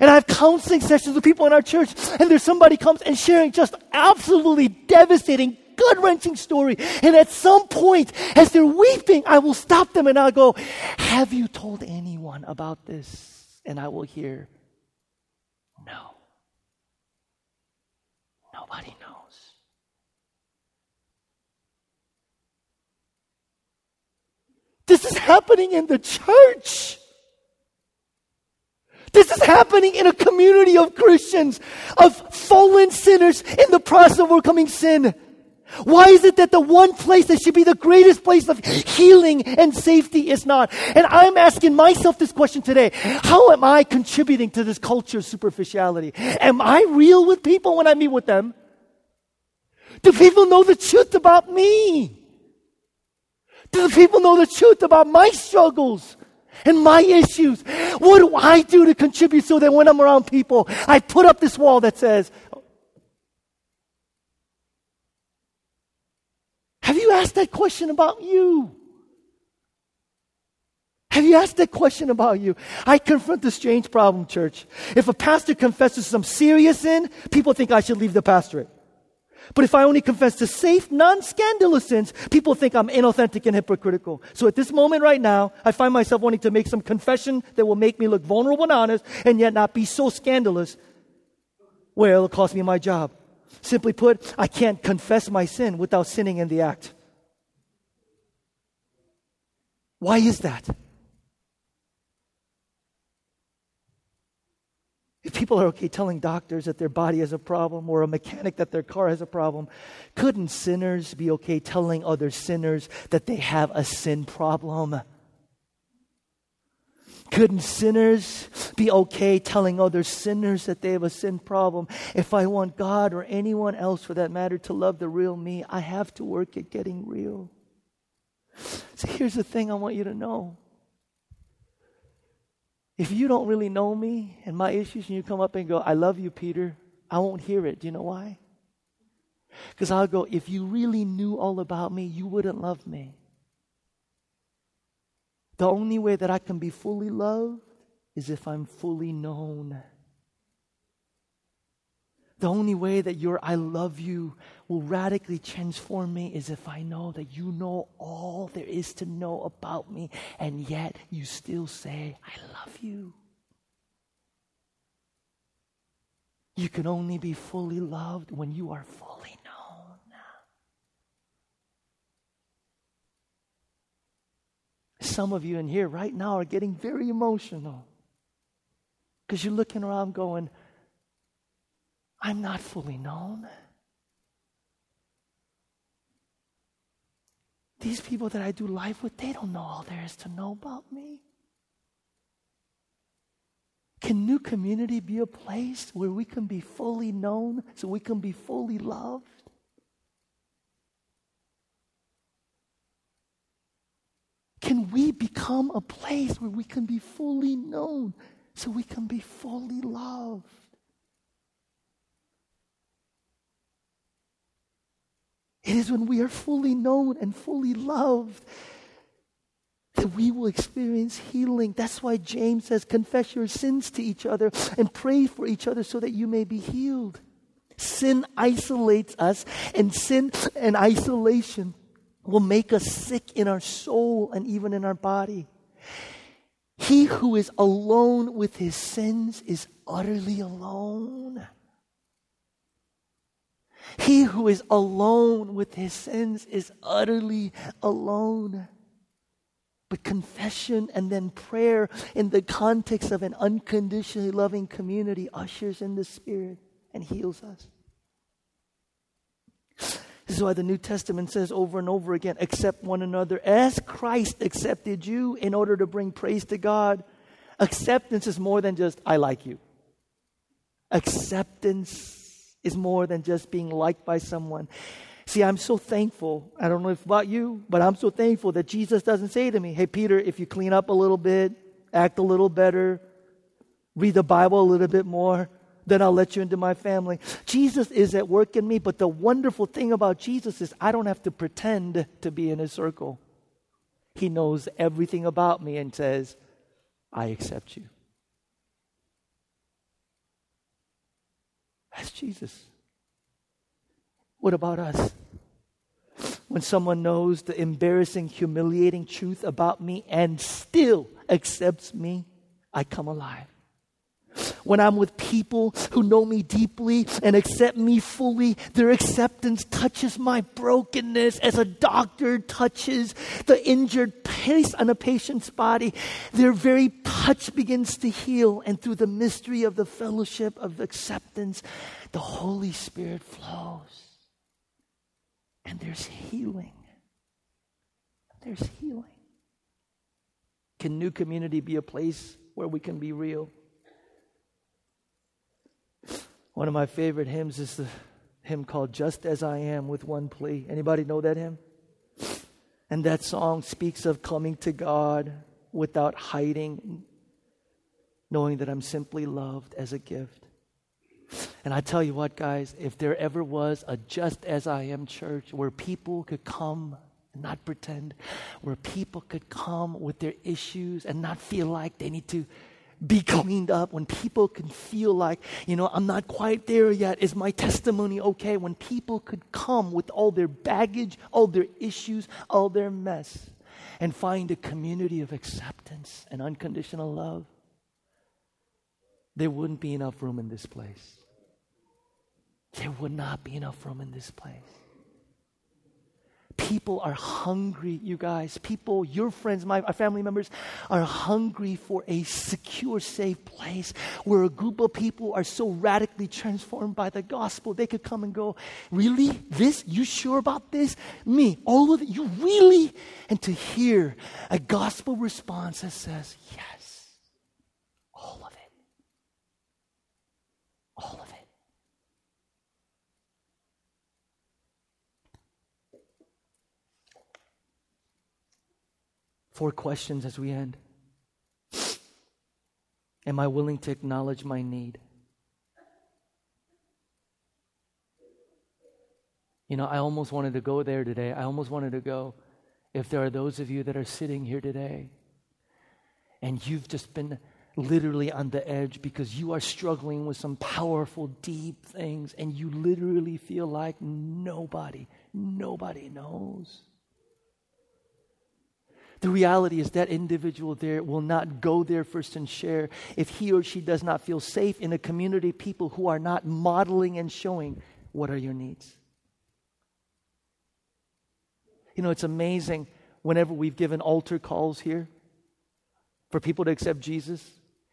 and I have counseling sessions with people in our church, and there's somebody comes and sharing just absolutely devastating, gut wrenching story. And at some point, as they're weeping, I will stop them and I'll go, Have you told anyone about this? And I will hear, No. Nobody knows. This is happening in the church. This is happening in a community of Christians, of fallen sinners in the process of overcoming sin. Why is it that the one place that should be the greatest place of healing and safety is not? And I'm asking myself this question today. How am I contributing to this culture of superficiality? Am I real with people when I meet with them? Do people know the truth about me? Do the people know the truth about my struggles? and my issues. What do I do to contribute so that when I'm around people, I put up this wall that says, Have you asked that question about you? Have you asked that question about you? I confront the strange problem, church. If a pastor confesses some serious sin, people think I should leave the pastorate. But if I only confess to safe, non-scandalous sins, people think I'm inauthentic and hypocritical. So at this moment right now, I find myself wanting to make some confession that will make me look vulnerable and honest and yet not be so scandalous where it'll cost me my job. Simply put, I can't confess my sin without sinning in the act. Why is that? If people are okay telling doctors that their body has a problem or a mechanic that their car has a problem, couldn't sinners be okay telling other sinners that they have a sin problem? Couldn't sinners be okay telling other sinners that they have a sin problem? If I want God or anyone else for that matter to love the real me, I have to work at getting real. So here's the thing I want you to know if you don't really know me and my issues, and you come up and go, I love you, Peter, I won't hear it. Do you know why? Because I'll go, if you really knew all about me, you wouldn't love me. The only way that I can be fully loved is if I'm fully known. The only way that your I love you will radically transform me is if I know that you know all there is to know about me, and yet you still say, I love you. You can only be fully loved when you are fully known. Some of you in here right now are getting very emotional because you're looking around going, I'm not fully known. These people that I do life with, they don't know all there is to know about me. Can New Community be a place where we can be fully known so we can be fully loved? Can we become a place where we can be fully known so we can be fully loved? It is when we are fully known and fully loved that we will experience healing. That's why James says, confess your sins to each other and pray for each other so that you may be healed. Sin isolates us, and sin and isolation will make us sick in our soul and even in our body. He who is alone with his sins is utterly alone. He who is alone with his sins is utterly alone. But confession and then prayer in the context of an unconditionally loving community ushers in the Spirit and heals us. This is why the New Testament says over and over again accept one another as Christ accepted you in order to bring praise to God. Acceptance is more than just, I like you. Acceptance is more than just being liked by someone. See, I'm so thankful. I don't know if about you, but I'm so thankful that Jesus doesn't say to me, Hey, Peter, if you clean up a little bit, act a little better, read the Bible a little bit more, then I'll let you into my family. Jesus is at work in me, but the wonderful thing about Jesus is I don't have to pretend to be in his circle. He knows everything about me and says, I accept you. That's Jesus. What about us? When someone knows the embarrassing, humiliating truth about me and still accepts me, I come alive when I'm with people who know me deeply and accept me fully, their acceptance touches my brokenness as a doctor touches the injured place on a patient's body. Their very touch begins to heal, and through the mystery of the fellowship of acceptance, the Holy Spirit flows. And there's healing. There's healing. Can New Community be a place where we can be real? One of my favorite hymns is the hymn called Just As I Am without One Plea. Anybody know that hymn? And that song speaks of coming to God without hiding, knowing that I'm simply loved as a gift. And I tell you what, guys, if there ever was a Just As I Am church where people could come and not pretend, where people could come with their issues and not feel like they need to be cleaned up, when people can feel like, you know, I'm not quite there yet. Is my testimony okay? When people could come with all their baggage, all their issues, all their mess, and find a community of acceptance and unconditional love, there wouldn't be enough room in this place. There would not be enough room in this place. People are hungry, you guys. People, your friends, my, family members, are hungry for a secure, safe place where a group of people are so radically transformed by the gospel. They could come and go, Really? This? You sure about this? Me? All of it? You really? And to hear a gospel response that says, Yes. All of it. All of it. Four questions as we end. Am I willing to acknowledge my need? You know, I almost wanted to go there today. I almost wanted to go. If there are those of you that are sitting here today and you've just been literally on the edge because you are struggling with some powerful, deep things and you literally feel like nobody, nobody knows. The reality is that individual there will not go there first and share if he or she does not feel safe in a community of people who are not modeling and showing what are your needs. You know, it's amazing whenever we've given altar calls here for people to accept Jesus,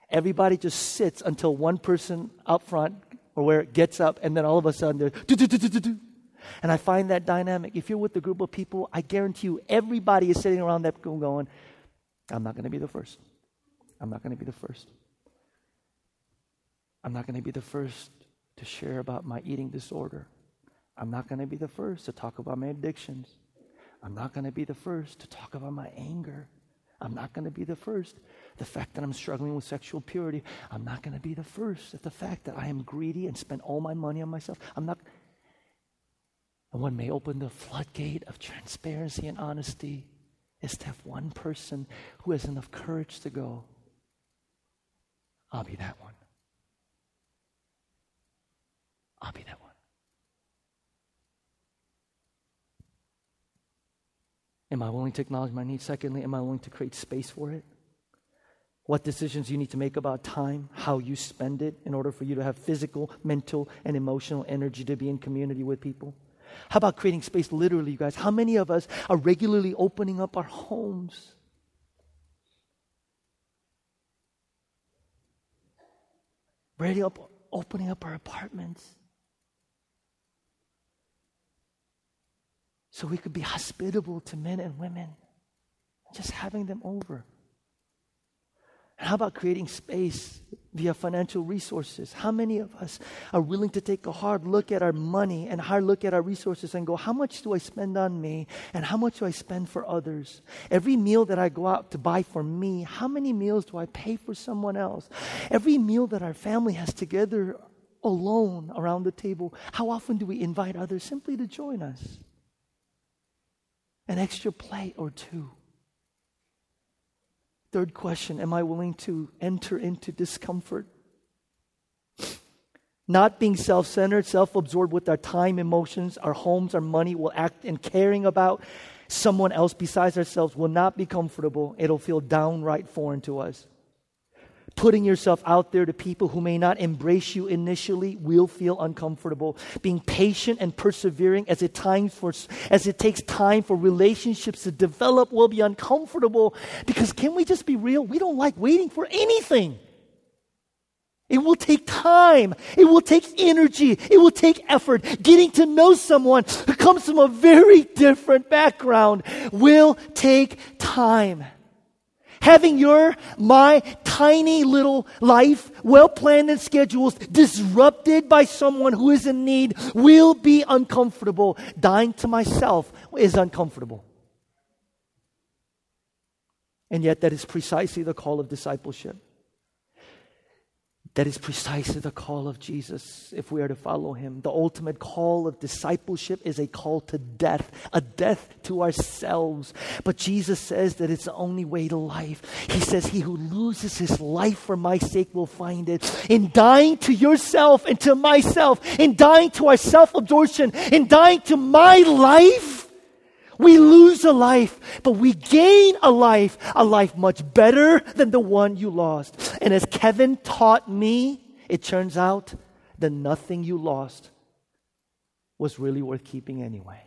everybody just sits until one person up front or where it gets up, and then all of a sudden they're and I find that dynamic. If you're with a group of people, I guarantee you everybody is sitting around that going, I'm not going to be the first. I'm not going to be the first. I'm not going to be the first to share about my eating disorder. I'm not going to be the first to talk about my addictions. I'm not going to be the first to talk about my anger. I'm not going to be the first. The fact that I'm struggling with sexual purity. I'm not going to be the first at the fact that I am greedy and spend all my money on myself. I'm not. And one may open the floodgate of transparency and honesty is to have one person who has enough courage to go, I'll be that one. I'll be that one. Am I willing to acknowledge my need? Secondly, am I willing to create space for it? What decisions you need to make about time, how you spend it in order for you to have physical, mental, and emotional energy to be in community with people? How about creating space literally, you guys? How many of us are regularly opening up our homes? Ready up, opening up our apartments. So we could be hospitable to men and women, just having them over. How about creating space via financial resources? How many of us are willing to take a hard look at our money and hard look at our resources and go, how much do I spend on me and how much do I spend for others? Every meal that I go out to buy for me, how many meals do I pay for someone else? Every meal that our family has together alone around the table, how often do we invite others simply to join us? An extra plate or two. Third question Am I willing to enter into discomfort? Not being self centered, self absorbed with our time, emotions, our homes, our money, will act and caring about someone else besides ourselves will not be comfortable. It'll feel downright foreign to us. Putting yourself out there to people who may not embrace you initially will feel uncomfortable. Being patient and persevering as it, for, as it takes time for relationships to develop will be uncomfortable because can we just be real? We don't like waiting for anything. It will take time. It will take energy. It will take effort. Getting to know someone who comes from a very different background will take time. Having your, my tiny little life, well planned and scheduled, disrupted by someone who is in need will be uncomfortable. Dying to myself is uncomfortable. And yet, that is precisely the call of discipleship. That is precisely the call of Jesus if we are to follow him. The ultimate call of discipleship is a call to death, a death to ourselves. But Jesus says that it's the only way to life. He says, He who loses his life for my sake will find it. In dying to yourself and to myself, in dying to our self absorption, in dying to my life, we lose a life, but we gain a life, a life much better than the one you lost. And as Kevin taught me, it turns out that nothing you lost was really worth keeping anyway.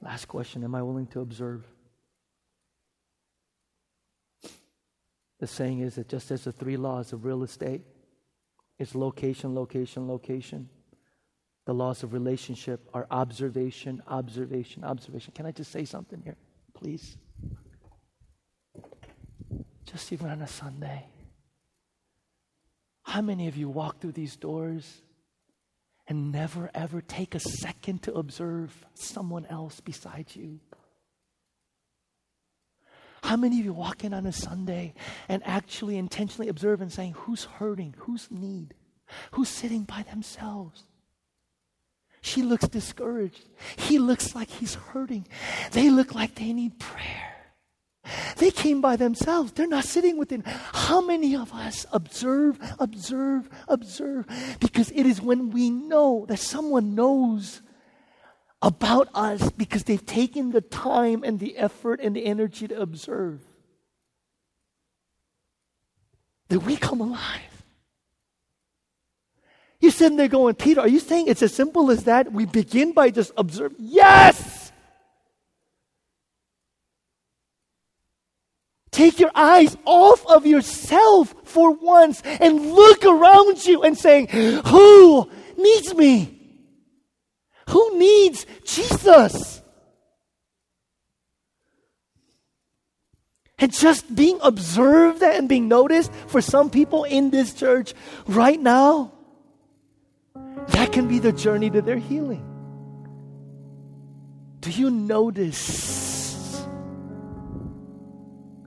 Last question Am I willing to observe? The saying is that just as the three laws of real estate, it's location, location, location. The laws of relationship are observation, observation, observation. Can I just say something here, please? Just even on a Sunday. How many of you walk through these doors and never ever take a second to observe someone else besides you? How many of you walk in on a Sunday and actually intentionally observe and saying, who's hurting? Who's need? Who's sitting by themselves? She looks discouraged. He looks like he's hurting. They look like they need prayer. They came by themselves. They're not sitting within. How many of us observe, observe, observe? Because it is when we know that someone knows about us because they've taken the time and the effort and the energy to observe. That we come alive. You're sitting there going, Peter, are you saying it's as simple as that? We begin by just observing. Yes! Take your eyes off of yourself for once and look around you and saying, Who needs me? Who needs Jesus? And just being observed and being noticed for some people in this church right now, that can be the journey to their healing. Do you notice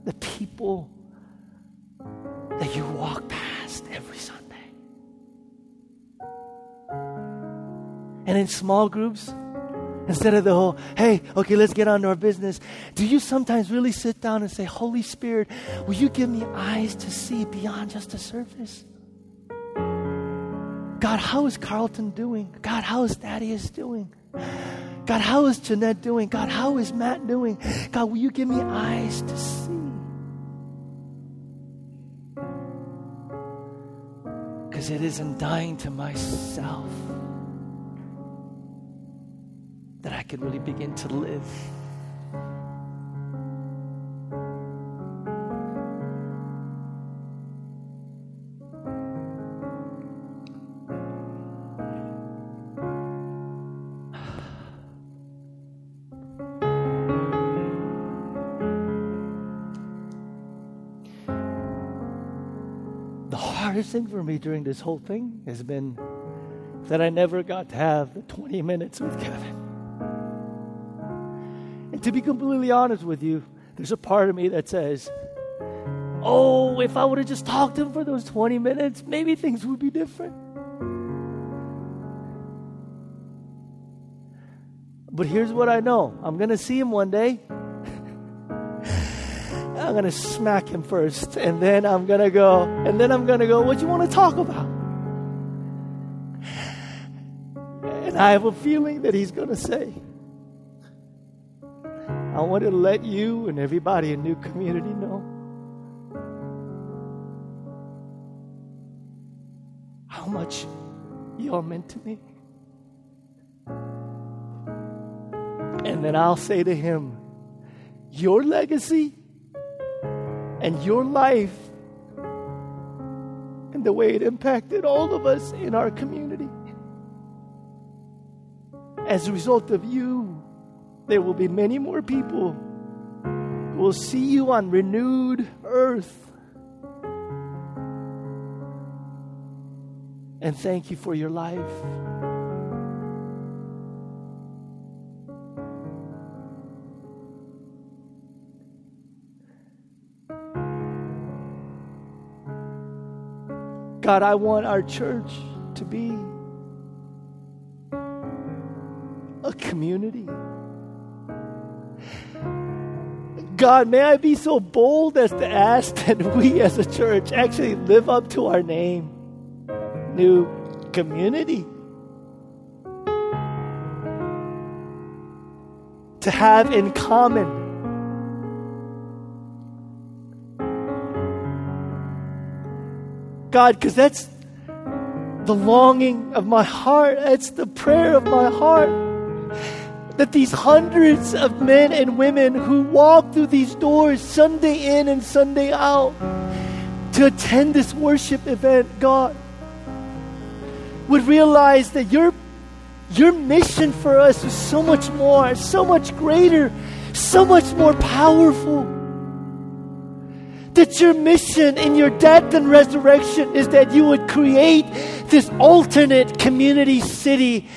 the people that you walk And in small groups, instead of the whole, hey, okay, let's get on to our business, do you sometimes really sit down and say, Holy Spirit, will you give me eyes to see beyond just the surface? God, how is Carlton doing? God, how is Thaddeus doing? God, how is Jeanette doing? God, how is Matt doing? God, will you give me eyes to see? Because it isn't dying to myself that I could really begin to live. hardest thing for me during this whole thing has been that I never got to have the 20 minutes with Kevin. To be completely honest with you, there's a part of me that says, oh, if I would have just talked to him for those 20 minutes, maybe things would be different. But here's what I know I'm going to see him one day. I'm going to smack him first, and then I'm going to go, and then I'm going to go, what you want to talk about? And I have a feeling that he's going to say, I want to let you and everybody in New Community know how much y'all meant to me. And then I'll say to him, Your legacy and your life and the way it impacted all of us in our community. As a result of you, there will be many more people who will see you on renewed earth. And thank you for your life. God, I want our church to be a community. God, may I be so bold as to ask that we as a church actually live up to our name, new community. To have in common God, because that's the longing of my heart. That's the prayer of my heart. That these hundreds of men and women who walk through these doors Sunday in and Sunday out to attend this worship event, God, would realize that your, your mission for us is so much more, so much greater, so much more powerful. That your mission in your death and resurrection is that you would create this alternate community city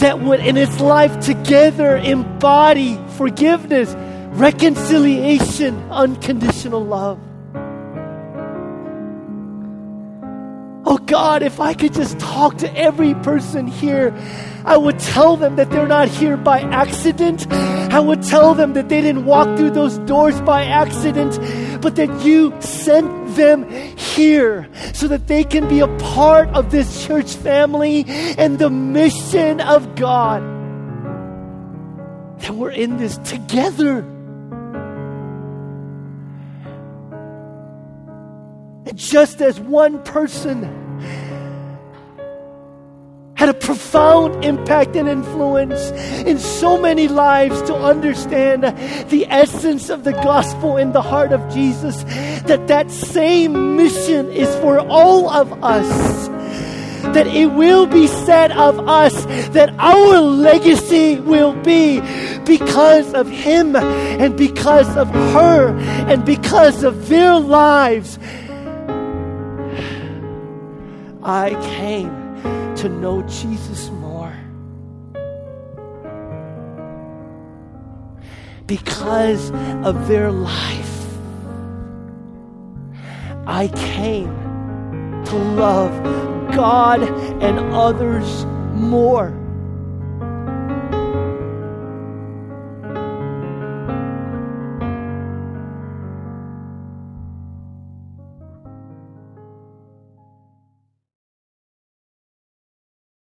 that would, in its life together, embody forgiveness, reconciliation, unconditional love. God, if I could just talk to every person here, I would tell them that they're not here by accident. I would tell them that they didn't walk through those doors by accident, but that you sent them here so that they can be a part of this church family and the mission of God. That we're in this together. And just as one person had a profound impact and influence in so many lives to understand the essence of the gospel in the heart of Jesus, that that same mission is for all of us that it will be said of us that our legacy will be because of him and because of her and because of their lives. I came to know Jesus more. Because of their life, I came to love God and others more.